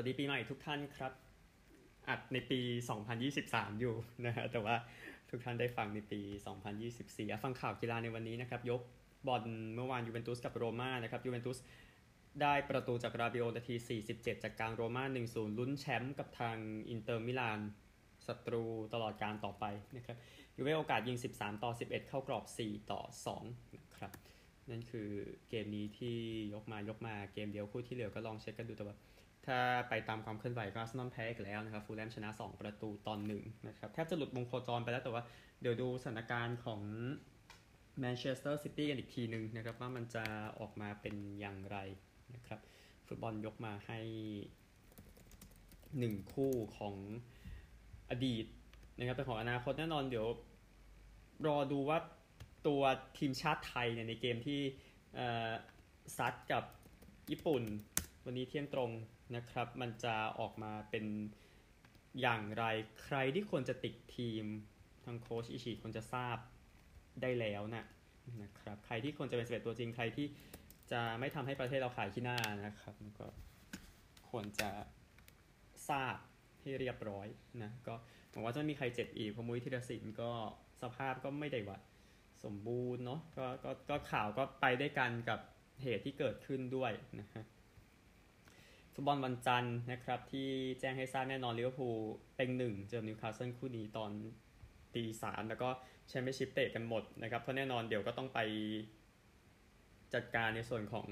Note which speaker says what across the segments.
Speaker 1: วัสดีปีใหม่ทุกท่านครับ อัดในปี 2023 อยู่นะฮะแต่ว่าทุกท่านได้ฟังในปี 2024 ฟังข่าวกีฬาในวันนี้นะครับ ยกบอลเมื่อวานยูเวนตุสกับโรม่านะครับยูเวนตุสได้ประตูจากราบิโอนาที 47 จากกลางโรม่า 1-0 ลุ้นแชมป์กับทางอินเตอร์มิลานศัตรูตลอดการต่อไปนะครับยูเวโอกาสยิง 13 ต่อ 11 เข้ากรอบ 4 ต่อ 2 นะครับ นั่นคือเกมนี้ที่ยกมายกมาเกมเดียวคู่ที่เหลือก็ลองเช็คกันดูแต่ว่า ถ้าไปตามความเคลื่อนไหวก็อาร์เซนอลแพ้อีกแล้วนะครับ ฟูลแลมชนะ 2 ประตูต่อหนึ่งนะครับ แทบจะหลุดวงโคจรไปแล้วแต่ว่าเดี๋ยวดูสถานการณ์ของแมนเชสเตอร์ซิตี้กันอีกทีหนึ่งนะครับ ว่ามันจะออกมาเป็นอย่างไรนะครับ ฟุตบอลยกมาให้หนึ่งคู่ของอดีตนะครับเป็นของอนาคตแน่นอนเดี๋ยวรอดูว่าตัวทีมชาติไทยเนี่ยในเกมที่ซัดกับญี่ปุ่น วันนี้เที่ยงตรง นะครับ มันจะออกมาเป็นอย่างไรใครที่ควรจะติดทีมทางโค้ชอิชิควรจะทราบได้แล้วนะนะครับ ใครที่ควรจะเป็นสเปตัวจริงใครที่จะไม่ทำให้ประเทศเราขายขี้หน้านะครับ ก็ควรจะทราบให้เรียบร้อยนะก็หวังว่าจะมีใครเจ็บอีกเพราะมุ้ยธีรศิลป์ก็สภาพก็ไม่ได้ว่าสมบูรณ์เนาะก็ก็ก็ข่าวก็ไปได้กันกับเหตุที่เกิดขึ้นด้วยนะฮะ ฟุตบอลวันจันทร์นะครับ ที่แจ้งให้ทราบแน่นอนลิเวอร์พูลเต็งหนึ่งเจอนิวคาสเซิลคู่นี้ตอนตีสามแล้วก็แชมเปี้ยนชิพเตะกันหมดนะครับเพราะแน่นอนเดี๋ยวก็ต้องไปจัดการในส่วนของ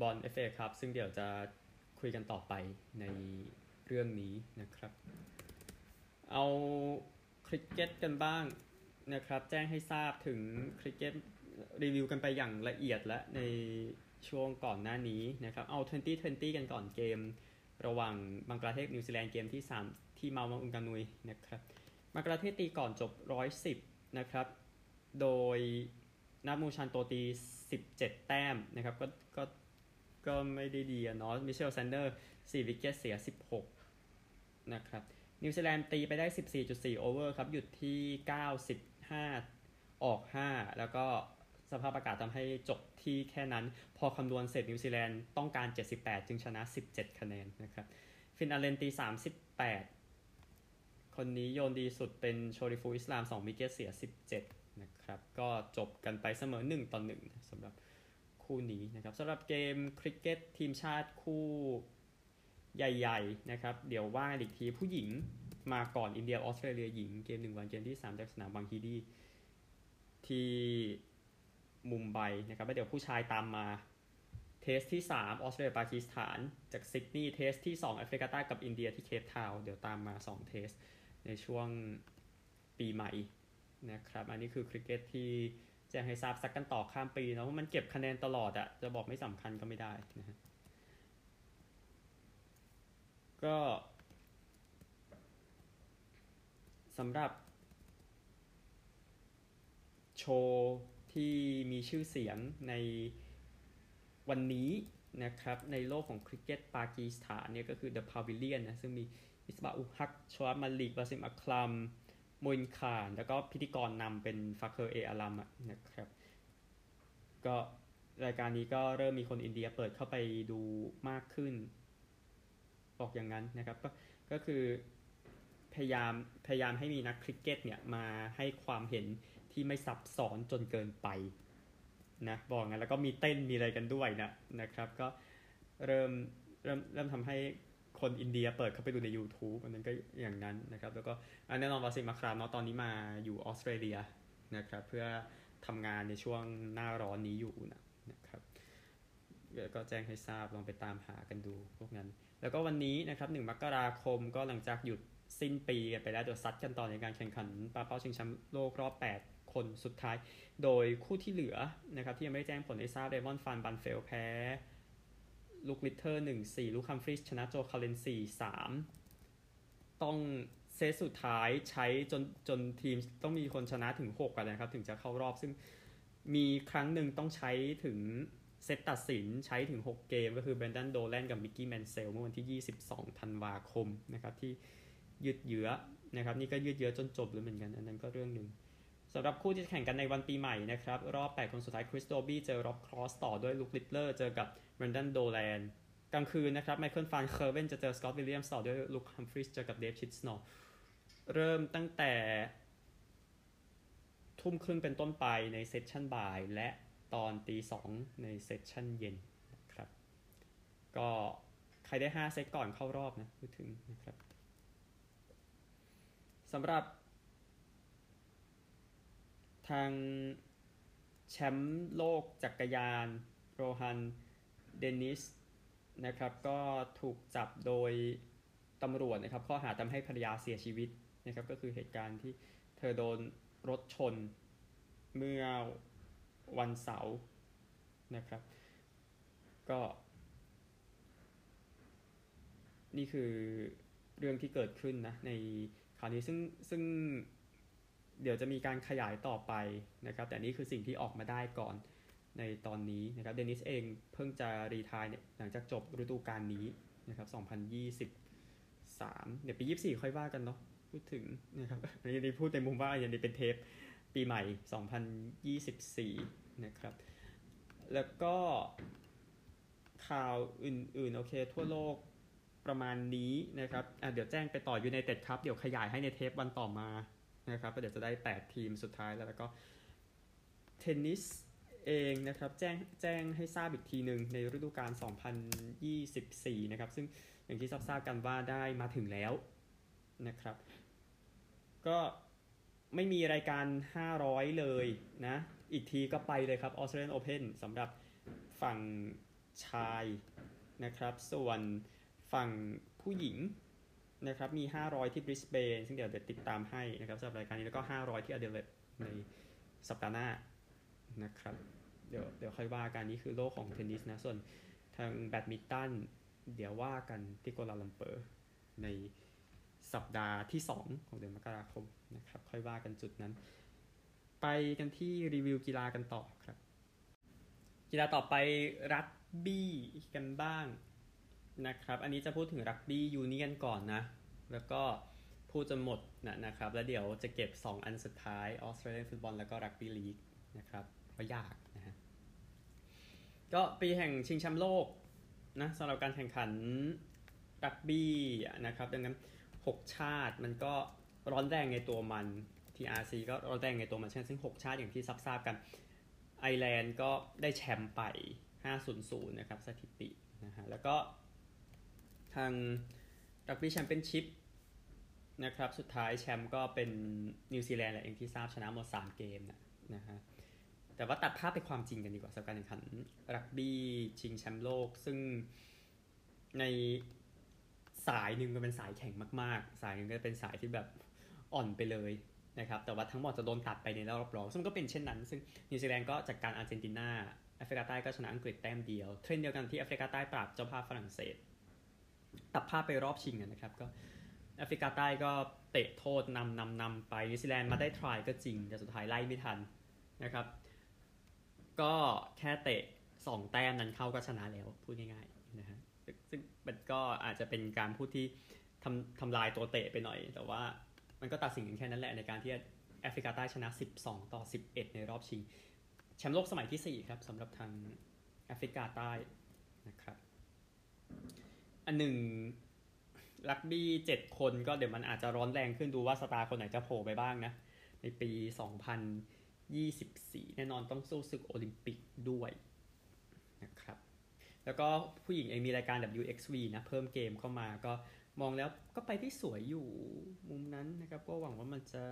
Speaker 1: บอล FA ครับ ซึ่งเดี๋ยวจะคุยกันต่อไปในเรื่องนี้นะครับ เอาคริกเก็ตกันบ้างนะครับ แจ้งให้ทราบถึงคริกเก็ตรีวิวกันไปอย่างละเอียดและใน ช่วงก่อนหน้านี้นะครับ เอา 2020 กันก่อนเกม ระหว่างบังกลาเทศนิวซีแลนด์เกมที่ 3 ที่เมาท์มังกานุยนะครับบังกลาเทศตีก่อนจบ 110 นะครับ โดยนัจมุลชานโตตี 17 แต้มนะครับ ก็ก็ก็ไม่ได้ดีอะเนาะมิทเชลแซนท์เนอร์4 wicket เสีย 16 นะครับนิวซีแลนด์ตีไปได้ 14.4 over ครับ หยุดที่ 95 ออก 5 แล้วก็ สภาพอากาศทำให้จบที่แค่นั้น พอคำนวณเสร็จนิวซีแลนด์ต้องการ 78 จึงชนะ 17 คะแนนนะครับฟินอัลเลนตี 38 คนนี้โยนดีสุดเป็นโชริฟูลอิสลาม 2 wicket เสีย 17 นะครับ ก็จบกันไปเสมอ 1 ต่อ1สำหรับคู่นี้นะครับสำหรับเกมคริกเก็ตทีมชาติคู่ใหญ่ๆนะครับ เดี๋ยวว่าอีกทีผู้หญิงมาก่อนอินเดียออสเตรเลียหญิงเกมหนึ่งวันเกมที่ 3 จากสนามวานเคเดที่ มุมไบนะครับแล้วเดี๋ยวผู้ชายตามมา Test ที่ 3 ออสเตรเลียปากีสถาน จากซิดนีย์ Test ที่ 2 แอฟริกาใต้กับอินเดียที่เคปทาวเดี๋ยวตามมา 2 Test ในช่วงปีใหม่นะครับ อันนี้คือคริกเก็ตที่แจ้งให้ทราบสักกันต่อข้ามปีนะเพราะมันเก็บคะแนนตลอดอะจะบอกไม่สำคัญก็ไม่ได้นะฮะก็สำหรับโชว์ ที่มีชื่อเสียงในวันนี้นะครับในโลกของคริกเก็ตปากีสถานเนี่ยก็คือ The Pavilion นะซึ่งมีมิสบาห์อุลฮักโชอิบมาลิกวาซิมอัครัมโมอินข่าน แล้วก็พิธีกรนำเป็นฟาเคอร์เออาลัมนะครับ ก็รายการนี้ก็เริ่มมีคนอินเดียเปิดเข้าไปดูมากขึ้น บอกอย่างนั้นนะครับ ก็ก็คือพยายามพยายามให้มีนักคริกเก็ตเนี่ยมาให้ความเห็น ที่ไม่ซับซ้อนจนเกินไปนะบอกงั้นแล้วก็มีเต้นมีอะไรกันด้วยนะนะครับ ก็เริ่มเริ่มเริ่มทำให้คนอินเดียเปิดเข้าไปดูใน YouTube อันนั้นก็อย่างนั้นนะครับ แล้วก็แน่นอนวาซิมาครามเนาะตอนนี้มาอยู่ออสเตรเลียนะครับ เพื่อทำงานในช่วงหน้าร้อนนี้อยู่นะนะครับก็แจ้งให้ทราบลองไปตามหากันดูพวกนั้น แล้วก็วันนี้นะครับหนึ่งมกราคมก็หลังจากหยุดสิ้นปีไปแล้วเดี๋ยวซัดกันต่อในการแข่งขันปาเป้าชิงแชมป์โลกรอบ 8 คนสุดท้าย โดยคู่ที่เหลือนะครับที่ยังไม่ได้แจ้งผลให้ทราบเรย์มอนด์ฟานบาร์เนเวลด์แพ้ลุคลิตเลอร์หนึ่งสี่ลุคฮัมฟรีส์ชนะโจคัลเลนสี่สามต้องเซตสุดท้ายใช้จนจนทีมต้องมีคนชนะถึง6กันนะครับ ถึงจะเข้ารอบซึ่งมีครั้งหนึ่งต้องใช้ถึงเซตตัดสินใช้ถึง 6 เกม ก็คือเบรนดันโดแลนกับมิกกี้แมนเซลเมื่อวันที่ 22 ธันวาคมนะครับที่ยืดเยื้อนะครับนี่ก็ยืดเยื้อจนจบเลยเหมือนกัน อันนั้นก็เรื่องหนึ่ง สำหรับคู่ที่แข่งกันในวันปีใหม่นะครับ รอบ 8 คนสุดท้ายคริสโดบี้เจอร็อบครอสต่อด้วยลุคลิตเลอร์เจอกับเบรนดันโดแลนกลางคืนนะครับไมเคิลฟานเกอร์เวนจะเจอสกอตต์วิลเลียมส์ต่อด้วยลุคฮัมฟรีสเจอกับเดฟชิสนอลเริ่มตั้งแต่ทุ่มครึ่งเป็นต้นไปใน session บ่าย และตอนตีสองใน session เย็นนะครับ ก็ใครได้ 5 เซตก่อนเข้ารอบนะพูดถึงนะครับสำหรับ ทางแชมป์โลกจักรยานโรฮันเดนิสนะครับก็ถูกจับโดยตำรวจนะครับข้อหาทำให้ภรรยาเสียชีวิตนะครับก็คือเหตุการณ์ที่เธอโดนรถชนเมื่อวันเสาร์นะครับ ก็ นี่คือเรื่องที่เกิดขึ้นนะในคราวนี้ซึ่งซึ่ง เดี๋ยวจะมีการขยายต่อไปนะครับ แต่นี่คือสิ่งที่ออกมาได้ก่อนในตอนนี้นะครับ เดนิสเองเพิ่งจะรีทายเนี่ยหลังจากจบฤดูกาลนี้นะครับ 2023 เดี๋ยวปี 24 ค่อยว่ากันเนาะ พูดถึงนะครับอันนี้พูดในมุมว่าอย่างนี้เป็นเทปปีใหม่ 2024 นะครับ แล้วก็ข่าวอื่นๆ โอเค ทั่วโลกประมาณนี้นะครับ เดี๋ยวแจ้งไปต่ออยู่ในเต็ดครับ เดี๋ยวขยายให้ในเทปวันต่อมา นะครับเดี๋ยวจะได้ 8 ทีมสุดท้ายแล้วแล้วก็เทนนิสเองนะครับแจ้งแจ้งให้ทราบอีกทีหนึ่งในฤดูกาล 2024 นะครับ ซึ่งอย่างที่ทราบกันว่าได้มาถึงแล้วนะครับ ก็ไม่มีรายการ 500 เลยนะ อีกทีก็ไปเลยครับ Australian Open สำหรับฝั่งชายนะครับ ส่วนฝั่งผู้หญิง นะครับมี 500 ที่บริสเบนซึ่งเดี๋ยวเดี๋ยวติดตามให้นะครับสำหรับรายการนี้แล้วก็ 500 ที่อเดเลดในสัปดาห์หน้านะครับเดี๋ยวเดี๋ยวค่อยว่ากันนี่คือโลกของเทนนิสนะ ส่วนทางแบดมินตันเดี๋ยวว่ากันที่โกลาลัมเปอร์ในสัปดาห์ที่ 2 ของเดือนมกราคมนะครับค่อยว่ากันจุดนั้น ไปกันที่รีวิวกีฬากันต่อครับ กีฬาต่อไปรักบี้กันบ้าง นะครับ อันนี้จะพูดถึงรักบี้ยูเนียนก่อนนะ แล้วก็พูดจนหมดนะนะครับ แล้วเดี๋ยวจะเก็บ 2 อันสุดท้ายออสเตรเลียนฟุตบอลแล้วก็รักบี้ลีกนะครับเพราะยากนะฮะก็ปีแห่งชิงแชมป์โลกนะสำหรับการแข่งขันรักบี้นะครับ ดังนั้น 6 ชาติมันก็ร้อนแรงในตัวมัน TRC ก็ร้อนแรงในตัวมันเช่นซึ่ง 6 ชาติอย่างที่ทราบกันไอร์แลนด์ก็ได้แชมป์ไป 5-0นะครับสถิตินะฮะแล้วก็ ทางรักบี้แชมเปี้ยนชิพนะครับ สุดท้ายแชมป์ก็เป็นนิวซีแลนด์แหละเองที่ทราบชนะหมด 3 เกมนะนะฮะแต่ว่าตัดภาพไปความจริงกันดีกว่าสำหรับการแข่งขันรักบี้ชิงแชมป์โลก ซึ่งในสายหนึ่งก็เป็นสายแข็งมาก ๆ สายหนึ่งก็เป็นสายที่แบบอ่อนไปเลยนะครับ แต่ว่าทั้งหมดจะโดนตัดไปในรอบรองซึ่งก็เป็นเช่นนั้น ซึ่งนิวซีแลนด์ก็จัดการอาร์เจนตินาแอฟริกาใต้ก็ชนะอังกฤษแต้มเดียว เทรนเดียวกันที่แอฟริกาใต้ปราบเจ้าภาพฝรั่งเศส ตัดภาพไปรอบชิงนะครับก็แอฟริกาใต้ก็เตะโทษนำนำนำไปนิวซีแลนด์มาได้ทรายก็จริง แต่สุดท้ายไล่ไม่ทันนะครับ ก็แค่เตะสองแต้มนั้นเข้าก็ชนะแล้วพูดง่ายๆนะฮะซึ่งมันก็อาจจะเป็นการพูดที่ทำทำลายตัวเตะไปหน่อย แต่ว่ามันก็ตัดสินกันแค่นั้นแหละในการที่แอฟริกาใต้ชนะ 12 ต่อ 11 ในรอบชิง แชมป์โลกสมัยที่ 4 ครับสำหรับทางแอฟริกาใต้นะครับ อันหนึ่งลักบี้7คนก็เดี๋ยวมันอาจจะร้อนแรงขึ้นดูว่าสตาร์คนไหนจะโผล่ไปบ้างนะ ในปี 2024 แน่นอนต้องสู้ศึกโอลิมปิกด้วยนะครับ แล้วก็ผู้หญิงเองมีรายการ WXV นะเพิ่มเกมเข้ามาก็มองแล้วก็ไปที่สวยอยู่มุมนั้นนะครับ ก็หวังว่ามันจะ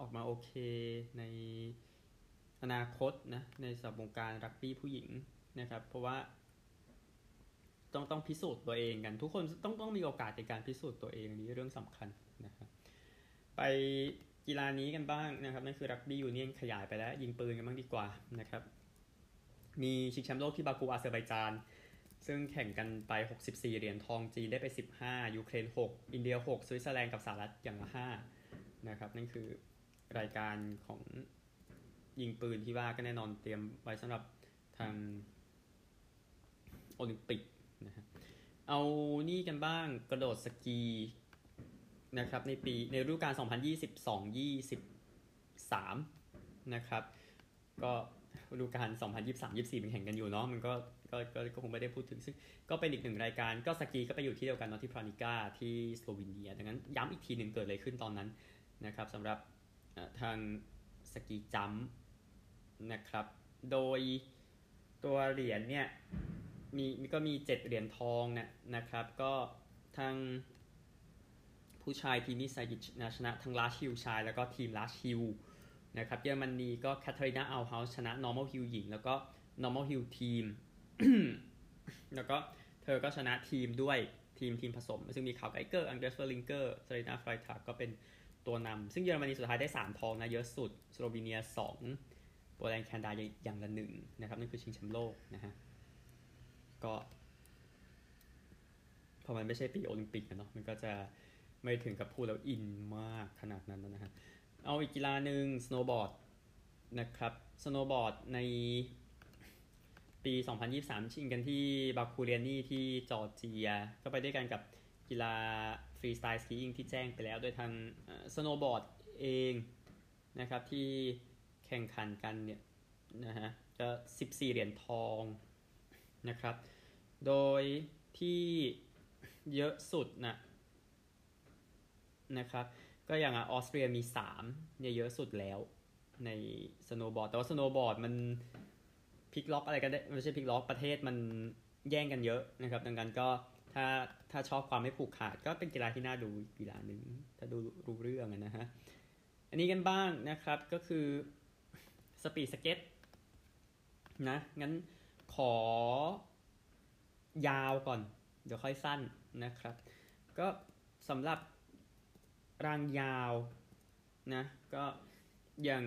Speaker 1: ออกมาโอเคในอนาคตนะในสับวงการรักบี้ผู้หญิงนะครับ เพราะว่า ต้องต้องพิสูจน์ตัวเองกัน ทุกคนต้องต้องมีโอกาสในการพิสูจน์ตัวเองนี้เรื่องสำคัญนะครับไปกีฬานี้กันบ้างนะครับนั่นคือรักบี้ยูเนียนขยายไปแล้ว ยิงปืนกันบ้างดีกว่านะครับมีชิงแชมป์โลกที่บากูอาเซอร์ไบจาน ซึ่งแข่งกันไป 64 เหรียญทองจีนได้ไป 15 ยูเครน 6 อินเดีย 6 สวิตเซอร์แลนด์กับสหรัฐอย่างละ5นะครับนั่นคือรายการของยิงปืนที่ว่าก็แน่นอนเตรียมไว้สำหรับทางโอลิมปิก นะฮะเอานี่กันบ้างกระโดดสกีนะครับในปีในฤดูกาล 2022-23 นะครับ ก็ฤดูกาล 2023-24มันแข่งกันอยู่เนาะมันก็ก็ก็ก็คงไม่ได้พูดถึงซึ่งก็เป็นอีกหนึ่งรายการก็สกีก็ไปอยู่ที่เดียวกันเนาะที่พรานิก้าที่สโลวีเนียดังนั้นย้ำอีกทีหนึ่งเกิดอะไรขึ้นตอนนั้นนะครับสำหรับทาง ski jump นะครับ โดยตัวเหรียญเนี่ย มีก็มี7เหรียญทองนะนะครับ ก็ทางผู้ชายทิมีไซตซ์ชนะชนะทั้งลาชิวชาย แล้วก็ทีมลาชิวนะครับเยอรมนีก็แคทเธอรีนาอัลท์เฮาส์ชนะ normal hill หญิง แล้วก็ normal hill ทีม แล้วก็เธอก็ชนะทีมด้วยทีมทีมผสม ซึ่งมีคาร์ลไกเกอร์ อันเดรียสเวลลิงเกอร์เซลีนาฟรายทักก็เป็นตัวนำซึ่งเยอรมนีสุดท้ายได้ 3 ทองนะเยอะสุด สโลวีเนีย 2 โปแลนด์แคนาดาอย่างละหนึ่งนะครับนั่นคือชิงแชมป์โลกนะฮะ ก็พอมันไม่ใช่ปีโอลิมปิกเนาะมันก็จะไม่ถึงกับพูดแล้วอินมากขนาดนั้นนะฮะเอาอีกกีฬาหนึ่งสโนว์บอร์ดนะครับสโนว์บอร์ดในปี 2023 ชิงกันที่บาคูเรียนี่ที่จอร์เจีย ก็ไปด้วยกันกับกีฬาฟรีสไตล์สกีอิงที่แจ้งไปแล้ว โดยทางสโนว์บอร์ดเองนะครับที่แข่งขันกันเนี่ยนะฮะก็ 14 เหรียญทอง นะครับ โดยที่เยอะสุดนะนะครับ ก็อย่างออสเตรียมี3เนี่ยเยอะสุดแล้วในสโนบอร์ด แต่ว่าสโนบอร์ดมันพลิกล็อกอะไรก็ได้ไม่ใช่พลิกล็อกประเทศมันแย่งกันเยอะนะครับ ดังนั้นก็ถ้าถ้าชอบความไม่ผูกขาดก็เป็นกีฬาที่น่าดูกีฬาหนึ่งถ้าดูรู้เรื่องนะฮะอันนี้กันบ้างนะครับก็คือ speed skate นะงั้น อยาวก่อน เดี๋ยวค่อยสั้นนะครับ ก็สำหรับรางยาวนะก็อย่าง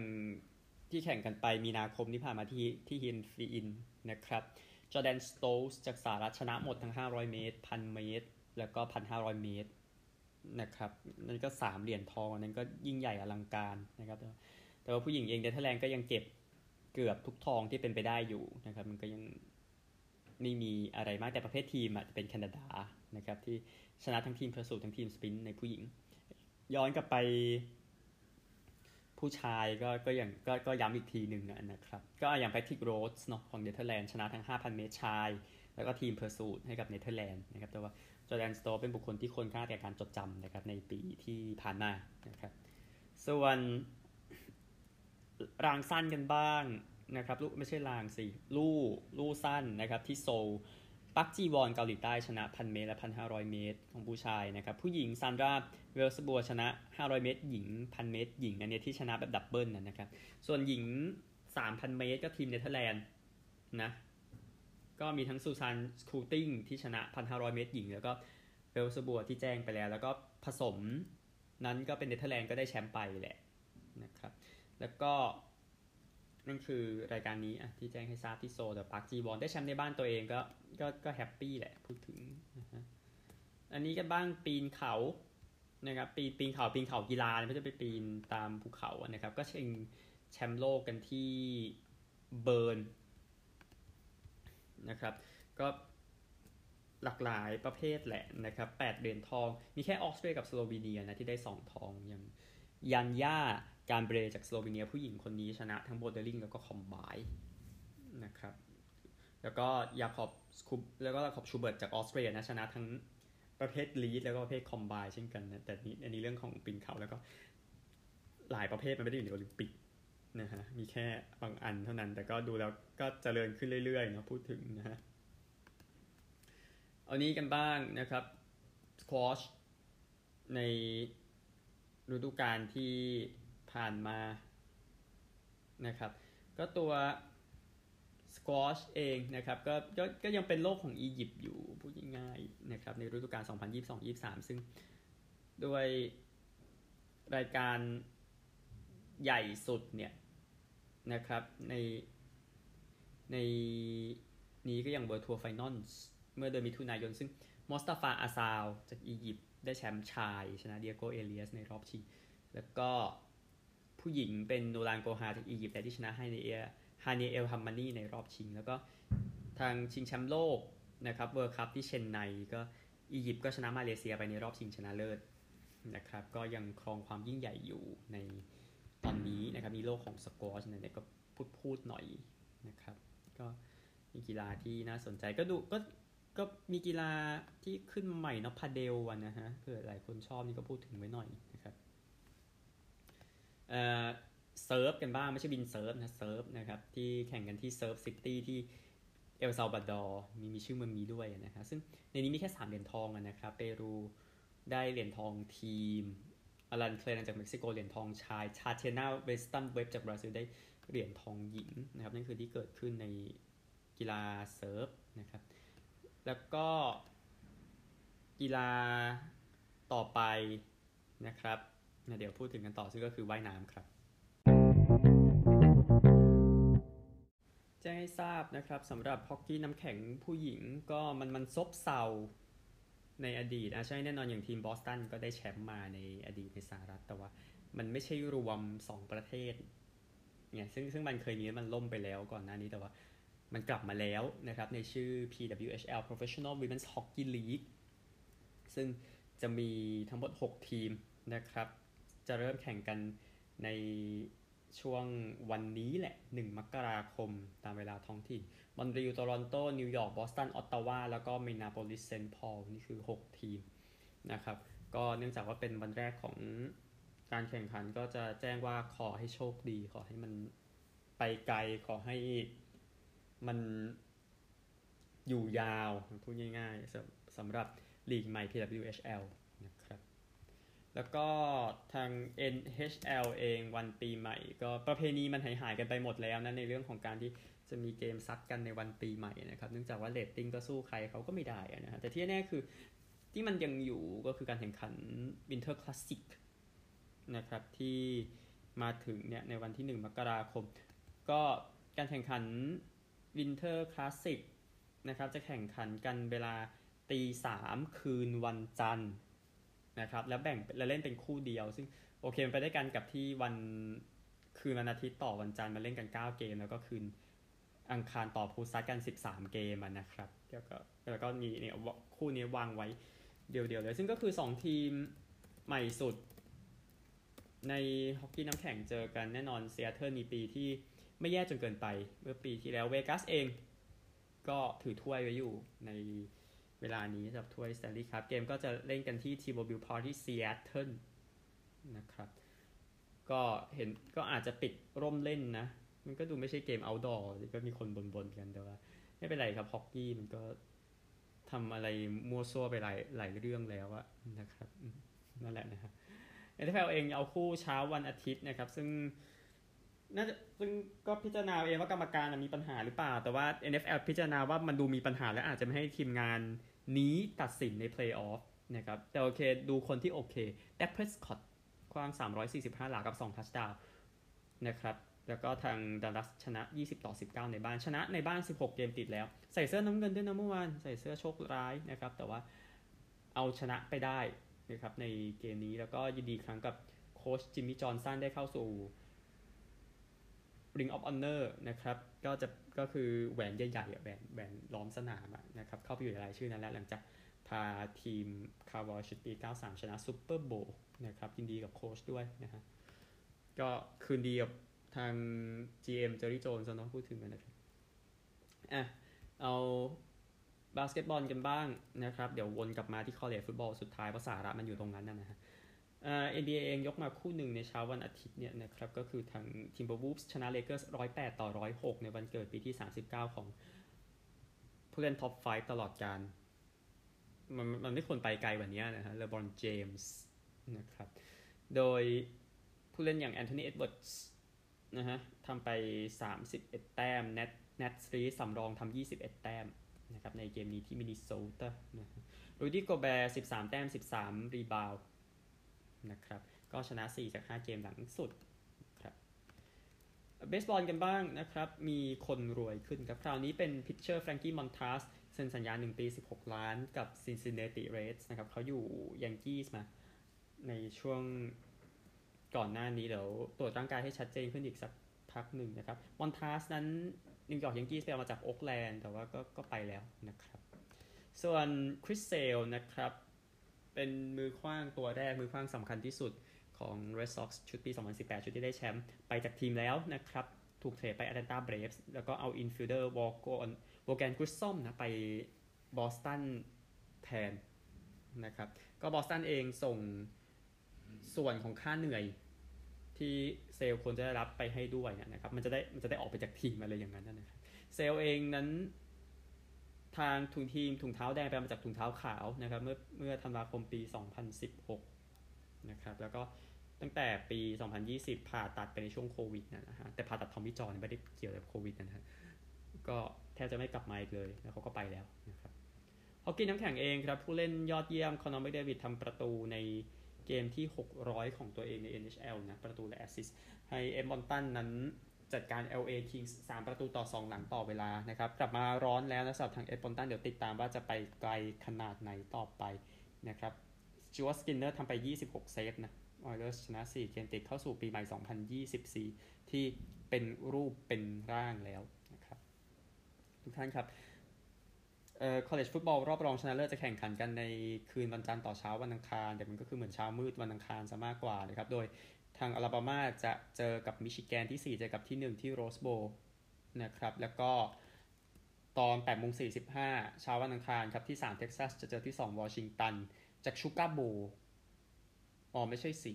Speaker 1: ที่แข่งกันไปมีนาคมที่ผ่านมาที่ที่เฮเรนวีนนะครับจอร์แดนสโตลซ์จากสหรัฐชนะหมดทั้ง 500 เมตร 1,000 เมตร แล้วก็ 1,500 เมตรนะครับนั่นก็ 3 เหรียญทองนั้นก็ยิ่งใหญ่อลังการนะครับ แต่ว่าผู้หญิงเองเนเธอร์แลนด์ก็ยังเก็บ เกือบทุกทองที่เป็นไปได้อยู่นะครับ มันก็ยังไม่มีอะไรมากแต่ประเภททีมอะจะเป็นแคนาดานะครับ ที่ชนะทั้ง team pursuit ทั้ง team sprint ในผู้หญิง ย้อนกลับไปผู้ชายก็ก็อย่างก็ก็ย้ำอีกทีหนึ่งนะครับ ก็อย่างแพทริกโรสต์เนาะของเนเธอร์แลนด์ชนะทั้ง 5,000 เมตรชาย แล้วก็ team pursuit ให้กับเนเธอร์แลนด์นะครับ แต่ว่าจอร์แดนสโตลซ์เป็นบุคคลที่ควรค่าแก่การจดจำนะครับในปีที่ผ่านมานะครับ ส่วน รางสั้นกันบ้างนะครับลูกไม่ใช่รางสิลู่ลู่สั้นนะครับที่โซลปาร์คจีวอนเกาหลีใต้ชนะพันเมตร และพันห้าร้อยเมตร ของผู้ชายนะครับ ผู้หญิงซานดราเวลเซบัวชนะ 500 เมตร หญิงพันเมตร หญิง อันนี้ที่ชนะแบบ double นะครับ ส่วนหญิง 3,000 เมตร ก็ทีมเนเธอร์แลนด์นะ ก็มีทั้งซูซานสคูลติงที่ชนะ 1,500 เมตร หญิง แล้วก็เวลเซบัวที่แจ้งไปแล้ว แล้วก็ผสมนั้นก็เป็นเนเธอร์แลนด์ก็ได้แชมป์ไปแหละนะครับ แล้วก็นั่นคือรายการนี้อะที่แจ้งให้ทราบที่โซลแต่ปาร์คจีวอนได้แชมป์ในบ้านตัวเองก็ก็ก็ happy แหละพูดถึงนะฮะอันนี้ก็บ้างปีนเขานะครับปีปีนเขาปีนเขากีฬาไม่ใช่ไปปีนตามภูเขานะครับ ก็ชิงแชมป์โลกกันที่เบิร์นนะครับ ก็หลากหลายประเภทแหละนะครับแปดเหรียญทอง มีแค่ออสเตรียกับสโลวีเนียนะที่ได้สองทองอย่างยันย่า การ์นเบรตจากสโลวีเนียผู้หญิงคนนี้ชนะทั้ง bouldering แล้วก็ combined นะครับ แล้วก็ยาคอบสคูแล้วก็ยาคอบชูเบิร์ตจากออสเตรียนะชนะทั้งประเภท lead แล้วก็ประเภท combined เช่นกันนะแต่นี้อันนี้เรื่องของปีนเขาแล้วก็หลายประเภทมันไม่ได้อยู่ในโอลิมปิกนะฮะมีแค่บางอันเท่านั้น แต่ก็ดูแล้วก็เจริญขึ้นเรื่อยๆเนาะพูดถึงนะฮะเอานี้กันบ้างนะครับสควอชในฤดูกาลที่ ผ่านมานะครับ ก็ตัวสควอชเองนะครับก็ก็ก็ยังเป็นโลกของอียิปต์อยู่พูดง่ายๆนะครับในฤดูกาล 2022-23 ซึ่งด้วยรายการใหญ่สุดเนี่ยนะครับในในนี้ก็อย่าง World Tour Final เมื่อเดือนมิถุนายน ซึ่งมอสตาฟาอาซาลจากอียิปต์ได้แชมป์ชาย ชนะเดียโกเอเลียสในรอบชิงแล้วก็ ผู้หญิงเป็นนูรานโกฮาร์จากอียิปต์แต่ที่ชนะให้ในเอฮานีเอลฮัมมานีในรอบชิง แล้วก็ทางชิงแชมป์โลกนะครับ World Cup ที่เชนไนก็อียิปต์ก็ชนะมาเลเซียไปในรอบชิงชนะเลิศนะครับก็ยังครองความยิ่งใหญ่อยู่ในตอนนี้นะครับมีโลกของสควอชเนี่ยก็พูดพูดหน่อยนะครับก็มีกีฬาที่น่าสนใจก็ดูก็ก็มีกีฬาที่ขึ้นใหม่นาะ padel วันนะฮะเผื่อหลายคนชอบนี่ก็พูดถึงไว้หน่อย เอ่อ surf กันบ้างไม่ใช่ windsurf นะ surf นะครับที่แข่งกันที่ Surf City ที่เอลซัลวาดอร์มีมีชื่อเมืองนี้ด้วยนะฮะซึ่งในนี้มีแค่ 3 เหรียญทองนะครับเปรูได้เหรียญทองทีมอลันคลีแลนด์จากเม็กซิโกเหรียญทองชายทาเทียนาเวสตันเว็บบ์จากบราซิลได้เหรียญทองหญิงนะครับนั่นคือที่เกิดขึ้นในกีฬา surf นะครับแล้วก็กีฬาต่อไปนะครับ เดี๋ยวพูดถึงกันต่อซึ่งก็คือว่ายน้ำครับแจ้งให้ทราบนะครับสำหรับฮอกกี้น้ำแข็งผู้หญิงก็มันมันซบเซาในอดีตอะใช่แน่นอนอย่างทีมบอสตันก็ได้แชมป์มาในอดีตในสหรัฐแต่ว่า มันไม่ใช่รวม 2 ประเทศเนี่ยซึ่งซึ่งมันเคยมีมันล่มไปแล้วก่อนหน้านี้แต่ว่า มันกลับมาแล้วนะครับ ในชื่อ PWHL Professional Women's Hockey League ซึ่งจะมีทั้งหมด 6 ทีมนะครับ จะเริ่มแข่งกันในช่วงวันนี้แหละ 1 มกราคมตามเวลาท้องถิ่นมอนทรีออลโตรอนโต นิวยอร์ก บอสตัน ออตตาวา แล้วก็มินนีแอโพลิสเซนต์พอล นี่คือ 6 ทีมนะครับ ก็เนื่องจากว่าเป็นวันแรกของการแข่งขันก็จะแจ้งว่าขอให้โชคดี ขอให้มันไปไกล ขอให้มันอยู่ยาว พูดง่ายๆสำหรับลีกใหม่ PWHL แล้วก็ทาง NHL เองวันปีใหม่ ก็ประเพณีมันหายหายกันไปหมดแล้วนะในเรื่องของการที่จะมีเกมซัดกันในวันปีใหม่นะครับเนื่องจากว่าเรตติ้งก็สู้ใครเขาก็ไม่ได้นะฮะแต่ที่แน่คือที่มันยังอยู่ก็คือการแข่งขัน Winter Classic นะครับที่มาถึงเนี่ยในวันที่ 1 มกราคม ก็การแข่งขัน Winter Classic นะครับจะแข่งขันกันเวลาตีสามคืนวันจันทร์ นะครับแล้วแบ่งแล้วเล่นเป็นคู่เดียว ซึ่งโอเคมันไปได้กันกับที่วันคืนวันอาทิตย์ต่อวันจันทร์มาเล่นกัน 9 เกม แล้วก็คืนอังคารต่อพูซัดกัน 13 เกมนะครับแล้วก็แล้วก็มีเนี่ยคู่นี้วางไว้เดียวๆเลย ซึ่งก็คือ 2 ทีมใหม่สุด ในฮอกกี้น้ำแข็งเจอกันแน่นอนเซียเทิลมีปีที่ไม่แย่จนเกินไป เมื่อปีที่แล้วเวกัสเอง ก็ถือถ้วยไว้อยู่ใน เวลานี้สำหรับถ้วยสแตนลีย์ครับเกมก็จะเล่นกันที่ T-Mobile Park ที่ซีแอตเทิลนะครับ ก็เห็นก็อาจจะปิดร่มเล่นนะ มันก็ดูไม่ใช่เกม outdoor ก็มีคนบ่นๆกันแต่ว่า ไม่เป็นไรครับฮอกกี้มันก็ทำอะไรมั่วซั่วไปหลายหลายเรื่องแล้วอะนะครับ นั่นแหละนะครับ NFL เองเอาคู่เช้าวันอาทิตย์นะครับ ซึ่งน่าจะซึ่งก็พิจารณาเองว่ากรรมการมีปัญหาหรือเปล่า แต่ว่า NFL พิจารณาว่ามันดูมีปัญหาและอาจจะไม่ให้ทีมงาน นี้ตัดสินในเพลย์ออฟนะครับ แต่โอเค ดูคนที่โอเคแดกเพรสคอตคว้าง 345 หลากับ 2 ทัชดาวนะครับแล้วก็ทางดัลลัสชนะ 20 ต่อ 19 ในบ้านชนะในบ้าน 16 เกมติดแล้ว ใส่เสื้อน้ำเงินด้วยนะเมื่อวานใส่เสื้อโชคร้ายนะครับ แต่ว่าเอาชนะไปได้นะครับในเกมนี้แล้วก็ยินดีครับกับโค้ชจิมมี่จอห์นสันได้เข้าสู่ Ring of Honor นะครับ ก็จะก็คือแหวนใหญ่ๆแหวนแหวนล้อมสนามนะครับ เข้าไปอยู่ในรายชื่อนั้นแล้วหลังจากพาทีมคาวบอยชุดปี 93 ชนะ Super Bowl นะครับ ยินดีกับโค้ชด้วยนะฮะ ก็คืนดีกับทาง GM เจอรี่โจนส์เนาะพูดถึงกันนะครับอะเอาบาสเกตบอลกันบ้างนะครับ เดี๋ยววนกลับมาที่ college football สุดท้ายเพราะสาระมันอยู่ตรงนั้นนะฮะ NBA เองยกมาคู่หนึ่งในเช้าวันอาทิตย์เนี่ยนะครับก็คือทาง Timberwolves ชนะ Lakers 108 ต่อ 106 ในวันเกิดปีที่ 39 ของผู้เล่น top 5ตลอดกาล มันมันไม่ควรไปไกลกว่านี้นะฮะเลบรอนเจมส์นะครับ โดยผู้เล่นอย่างแอนโทนีเอ็ดเวิร์ดส์นะฮะทำไป 31 แต้มนาซนาซรีดสำรองทำ21 แต้มนะครับในเกมนี้ที่มินนิโซตานะฮะรูดี้โกแบร์13 แต้ม 13 rebound นะครับ ก็ชนะ 4 จาก 5 เกมหลังสุดครับเบสบอลกันบ้างนะครับ มีคนรวยขึ้นครับ คราวนี้เป็น pitcher แฟรงกี้มอนทาสเซ็นสัญญา 1 ปี 16 ล้านกับ Cincinnati Reds นะครับเขาอยู่แยงกี้ส์มา ในช่วงก่อนหน้านี้เดี๋ยวตรวจร่างกายให้ชัดเจนขึ้นอีกสักพักหนึ่งนะครับมอนทัสนั้นนิวยอร์กยังกี้ไปเอามาจากโอ๊กแลนด์แต่ว่าก็ก็ไปแล้วนะครับ ส่วนคริสเซลนะครับ เป็นมือขว้างตัวแรกมือขว้างสำคัญที่สุดของ Red Sox ชุดปี 2018 ชุดที่ได้แชมป์ไปจากทีมแล้วนะครับ ถูก trade ไปแอตแลนตาเบรฟส์แล้วก็เอา infielder วอห์นโวห์นกริสซอมนะไปบอสตันแทนนะครับ ก็บอสตันเองส่งส่วนของค่าเหนื่อยที่เซลล์ควรจะได้รับไปให้ด้วยนะครับ มันจะได้มันจะได้ออกไปจากทีมอะไรอย่างนั้นนะครับ เซลล์เองนั้น ทางถุงทีมถุงเท้าแดงไปมาจากถุงเท้าขาวนะครับ เมื่อเมื่อธันวาคมปี 2016 นะครับ แล้วก็ตั้งแต่ปี 2020 ผ่าตัดไปในช่วงโควิดนะฮะแต่ผ่าตัดทอมมี่จอห์นไม่ได้เกี่ยวกับโควิดนะฮะก็แทบจะไม่กลับมาอีกเลยแล้วเขาก็ไปแล้วนะครับฮอกกี้น้ำแข็งเองครับ ผู้เล่นยอดเยี่ยมคอนอร์แมกเดวิดทำประตูในเกมที่ 600 ของตัวเองใน NHL นะ ประตูและ assist ให้เอดมอนตันนั้น จัดการ LA Kings 3 ประตูต่อ 2 หลังต่อเวลานะครับ กลับมาร้อนแล้วนะสำหรับทางเอดมอนตันเดี๋ยวติดตามว่าจะไปไกลขนาดไหนต่อไปนะครับสจวร์ตสกินเนอร์ทำไป 26 save นะออยเลอร์ชนะ 4 เกมติดเข้าสู่ปีใหม่ 2024 ที่เป็นรูปเป็นร่างแล้วนะครับ ทุกท่านครับเอ่อ college football รอบรองชนะเลิศจะแข่งขันกันในคืนวันจันทร์ต่อเช้าวันอังคาร แต่มันก็คือเหมือนเช้ามืดวันอังคารซะมากกว่านะครับ โดยทางอลาบามาจะเจอกับมิชิแกนที่ 4 เจอกับที่ 1 ที่โรสโบวล์นะครับ แล้วก็ตอน8โมง45เช้าวันอังคารครับที่ 3 เท็กซัส จะเจอที่ 2 วอชิงตัน จากชูการ์โบวล์อ๋อไม่ใช่สิ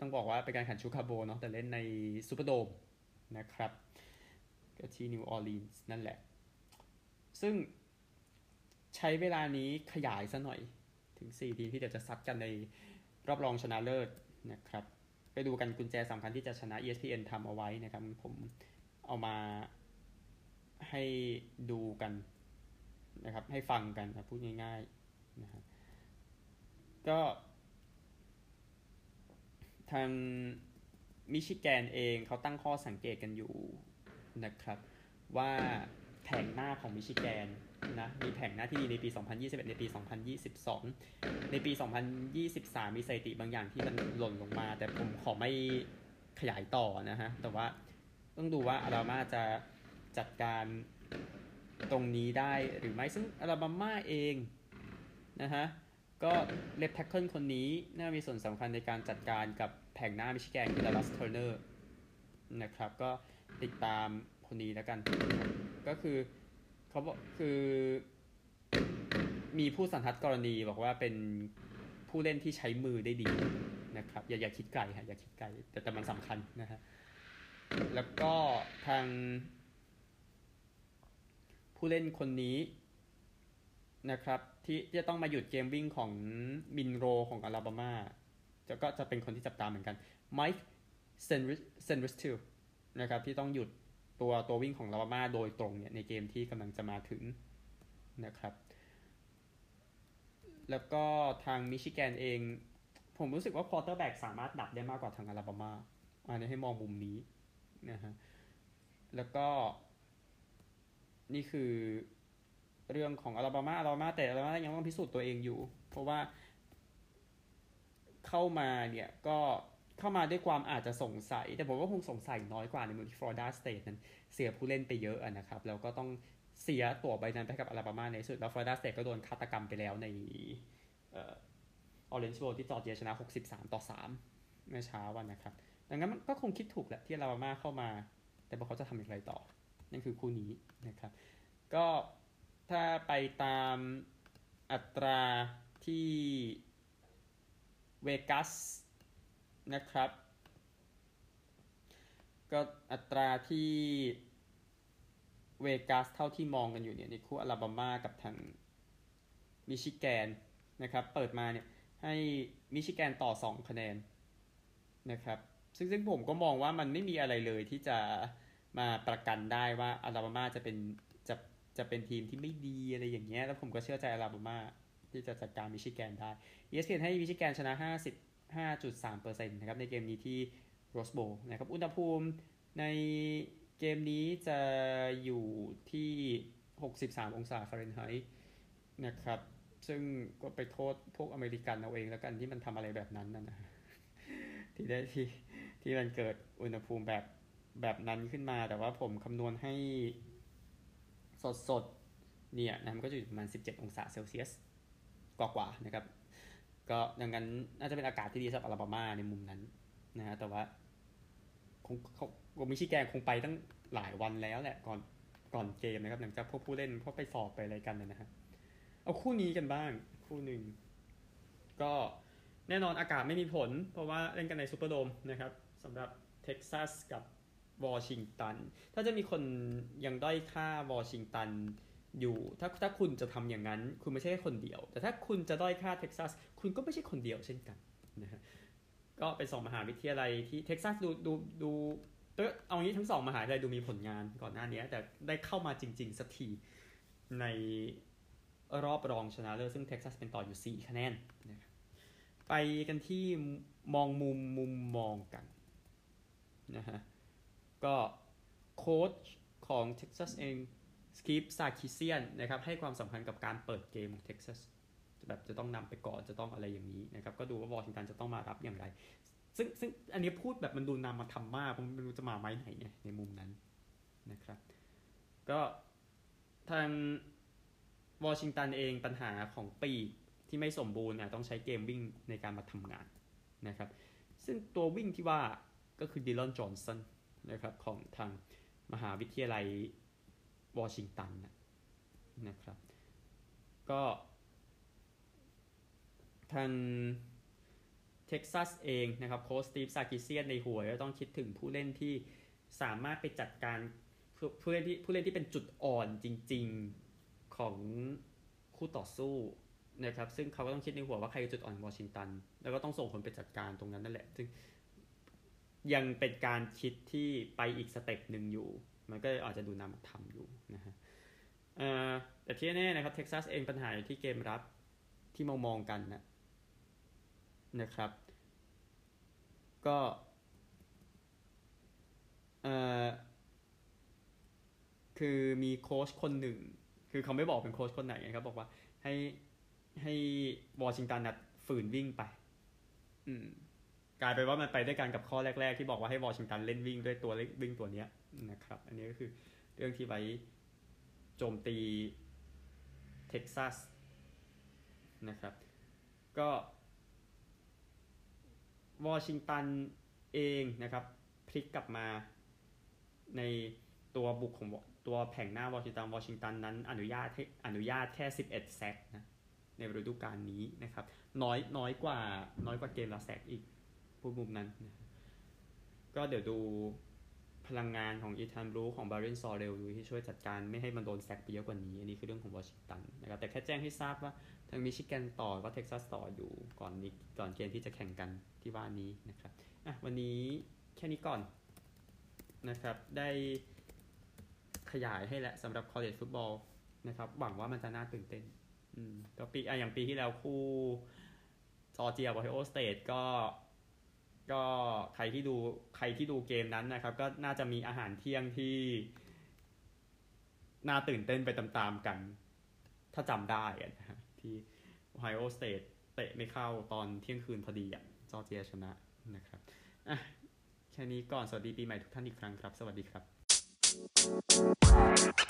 Speaker 1: ต้องบอกว่าเป็นการแข่งชูการ์โบเนาะแต่เล่นในซูเปอร์โดมนะครับก็ที่นิวออร์ลีนส์นั่นแหละ ซึ่งใช้เวลานี้ขยายซะหน่อยถึง 4 ทีมที่เดี๋ยวจะซัดกันในรอบรองชนะเลิศนะครับ ดูกันกุญแจสำคัญที่จะชนะ ESPN ทำเอาไว้นะครับ ผมเอามาให้ดูกันนะครับ ให้ฟังกันนะพูดง่ายๆนะครับก็ ทางมิชิแกนเองเขาตั้งข้อสังเกตกันอยู่นะครับ ว่าแผงหน้าของมิชิแกน นะมีแผงหน้าที่ดีในปี 2021 ในปี 2022 ในปี 2023 มีสถิติบางอย่างที่มันหล่นลงมา แต่ผมขอไม่ขยายต่อนะฮะ แต่ว่าต้องดูว่าอารามาจะจัดการตรงนี้ได้หรือไม่ ซึ่งอลาบามาเองนะฮะ ก็ left tackle คนนี้น่ามีส่วนสำคัญในการจัดการกับแผงหน้ามิชิแกนคือดัลลัสเทอร์เนอร์นะครับ ก็ติดตามคนนี้แล้วกัน ก็คือ เขาบอกคือ มีผู้สันทัดกรณีบอกว่าเป็นผู้เล่นที่ใช้มือได้ดีนะครับ อย่าอย่าคิดไกลฮะอย่าคิดไกลแต่แต่มันสำคัญนะฮะแล้วก็ทาง ผู้เล่นคนนี้นะครับ ที่จะต้องมาหยุดเกมวิ่งของมินโรของอลาบามาจะก็จะเป็นคนที่จับตามเหมือนกันไมค์เซนริสทิลนะครับ ที่ต้องหยุด ตัวตัววิ่งของลาบามาโดยตรงเนี่ยในเกมที่กำลังจะมาถึงนะครับ แล้วก็ทางมิชิแกนเอง ผมรู้สึกว่า quarterback สามารถดับได้มากกว่าทางอลาบามาอันนี้ให้มองมุมนี้นะฮะแล้วก็ นี่คือเรื่องของอลาบามาอลาบามาแต่อลาบามายังต้องพิสูจน์ตัวเองอยู่ เพราะว่าเข้ามาเนี่ยก็ เข้ามาด้วยความอาจจะสงสัย แต่ผมว่าคงสงสัยน้อยกว่าในเมืองที่ฟลอริดาสเตทนั้นเสียผู้เล่นไปเยอะนะครับ แล้วก็ต้องเสียตั๋วใบนั้นไปกับอลาบามาในสุด แล้วฟลอริดาสเตทก็โดนฆาตกรรมไปแล้วในเออเรนจ์โบที่จอร์เจียชนะ 63 ต่อ 3 เมื่อเช้าวันนะครับ ดังนั้นมันก็คงคิดถูกแหละที่อลาบามาเข้ามา แต่ว่าเขาจะทำอย่างไรต่อ นั่นคือคู่นี้นะครับ ก็ถ้าไปตามอัตราที่เวกัส นะครับ ก็อัตราที่เวกัสเท่าที่มองกันอยู่เนี่ยในคู่อลาบามากับทางมิชิแกนนะครับ เปิดมาเนี่ยให้มิชิแกนต่อ 2 คะแนนนะครับ ซึ่งซึ่งผมก็มองว่ามันไม่มีอะไรเลยที่จะมาประกันได้ว่าอลาบามาจะเป็นจะจะเป็นทีมที่ไม่ดีอะไรอย่างเงี้ย แล้วผมก็เชื่อใจอลาบามาที่จะจัดการมิชิแกนได้ ESPN ให้มิชิแกนชนะ 5.3%นะครับในเกมนี้ที่โรสโบนะครับอุณหภูมิในเกมนี้จะอยู่ที่ 63 องศาฟาเรนไฮต์นะครับซึ่งก็ไปโทษพวกอเมริกันเอาเองแล้วกันที่มันทำอะไรแบบนั้นนะนะที่ได้ที่ที่มันเกิดอุณหภูมิแบบแบบนั้นขึ้นมา แต่ว่าผมคำนวณให้สดสดเนี่ยนะมันก็จะอยู่ประมาณ 17 องศาเซลเซียสกว่าๆนะครับ ก็ดังนั้นน่าจะเป็นอากาศที่ดีสำหรับอลาบามาในมุมนั้นนะฮะแต่ว่าคงคงมิชิแกนคงไปตั้งหลายวันแล้วแหละก่อนก่อนเกมนะครับหลังจากพวกผู้เล่นพวกไปสอบไปอะไรกันนะฮะเอาคู่นี้กันบ้างคู่หนึ่งก็แน่นอนอากาศไม่มีผล เพราะว่าเล่นกันในซูเปอร์โดมนะครับสำหรับเท็กซัสกับวอชิงตัน ถ้าจะมีคนยังด้อยค่าวอชิงตัน อยู่ถ้าถ้าคุณจะทำอย่างนั้น คุณไม่ใช่คนเดียว แต่ถ้าคุณจะด้อยค่าเท็กซัสคุณก็ไม่ใช่คนเดียวเช่นกันนะฮะก็เป็นสองมหาวิทยาลัยที่เท็กซัสดูดูดูเออเอางี้ทั้งสองมหาวิทยาลัยดูมีผลงานก่อนหน้านี้ แต่ได้เข้ามาจริง ๆ สักทีในรอบรองชนะเลิศซึ่งเท็กซัสเป็นต่ออยู่ 4 คะแนนนะครับไปกันที่มองมุมมุมมองกันนะฮะก็โค้ชของเท็กซัสเอง สตีฟซาร์คิเซียนนะครับให้ความสำคัญกับการเปิดเกมของเท็กซัสแบบจะต้องนำไปก่อนจะต้องอะไรอย่างนี้นะครับก็ดูว่าวอชิงตันจะต้องมารับอย่างไร ซึ่งซึ่งอันนี้พูดแบบมันดูนำมาทำมากผมไม่รู้จะมาไม้ไหนไงในมุมนั้นนะครับ ก็ทางวอชิงตันเองปัญหาของปีที่ไม่สมบูรณ์เนี่ยต้องใช้เกมวิ่งในการมาทำงานนะครับ ซึ่งตัววิ่งที่ว่าก็คือดิลอนจอห์นสันนะครับของทางมหาวิทยาลัย วอชิงตันนะครับ ก็ทางเท็กซัสเองนะครับโค้ชสตีฟซากิเซียนในหัวก็ต้องคิดถึงผู้เล่นที่สามารถไปจัดการผู้ผู้เล่นที่ผู้เล่นที่เป็นจุดอ่อนจริง ๆของคู่ต่อสู้นะครับซึ่งเขาก็ต้องคิดในหัวว่าใครคือจุดอ่อนวอชิงตัน แล้วก็ต้องส่งคนไปจัดการตรงนั้นนั่นแหละ ซึ่งยังเป็นการคิดที่ไปอีก step หนึ่งอยู่ มันก็อาจจะดูนำทำอยู่ นะฮะแต่ที่แน่นะครับเท็กซัสเองปัญหาอยู่ที่เกมรับที่มองมองกันนะนะครับ ก็เออคือมีโค้ชคนหนึ่ง คือเขาไม่บอกเป็นโค้ชคนไหนนะครับ บอกว่าให้ให้วอชิงตันนัดฝืนวิ่งไป อืมกลายไปว่ามันไปด้วยกันกับข้อแรก ๆ ที่บอกว่าให้วอชิงตันเล่นวิ่งด้วยตัววิ่งตัวเนี้ยนะครับ อันนี้ก็คือเรื่องที่ไว้ โจมตีเท็กซัสนะครับ ก็วอชิงตันเองนะครับ พลิกกลับมาในตัวบุกของตัวแผงหน้าวอชิงตันวอชิงตันนั้นอนุญาตให้อนุญาตแค่ 11 แซกนะในฤดูกาลนี้นะครับ น้อยน้อยกว่าน้อยกว่าเกมละแซกอีกพูดมุมนั้นนะก็เดี๋ยวดู พลังงานของอีธานบรูของบารินซอเรลดูที่ช่วยจัดการไม่ให้มันโดนแซกไปเยอะกว่านี้ อันนี้คือเรื่องของวอชิงตันนะครับแต่แค่แจ้งให้ทราบว่าทางมิชิแกนต่อก็เท็กซัสต่ออยู่ก่อนนี้ก่อนเกมที่จะแข่งกันที่ว่านี้นะครับอะวันนี้แค่นี้ก่อนนะครับได้ขยายให้แหละสำหรับ college football นะครับหวังว่ามันจะน่าตื่นเต้นอืมก็ปีอะอย่างปีที่แล้วคู่จอร์เจียกับโอไฮโอสเตทก็ ก็ใครที่ดูใครที่ดูเกมนั้นนะครับ ก็น่าจะมีอาหารเที่ยงที่น่าตื่นเต้นไปตามๆกัน ถ้าจำได้นะฮะที่โอไฮโอสเตทเตะไม่เข้าตอนเที่ยงคืนพอดีอะจอร์เจียชนะนะครับอะแค่นี้ก่อนสวัสดีปีใหม่ทุกท่านอีกครั้งครับ สวัสดีครับ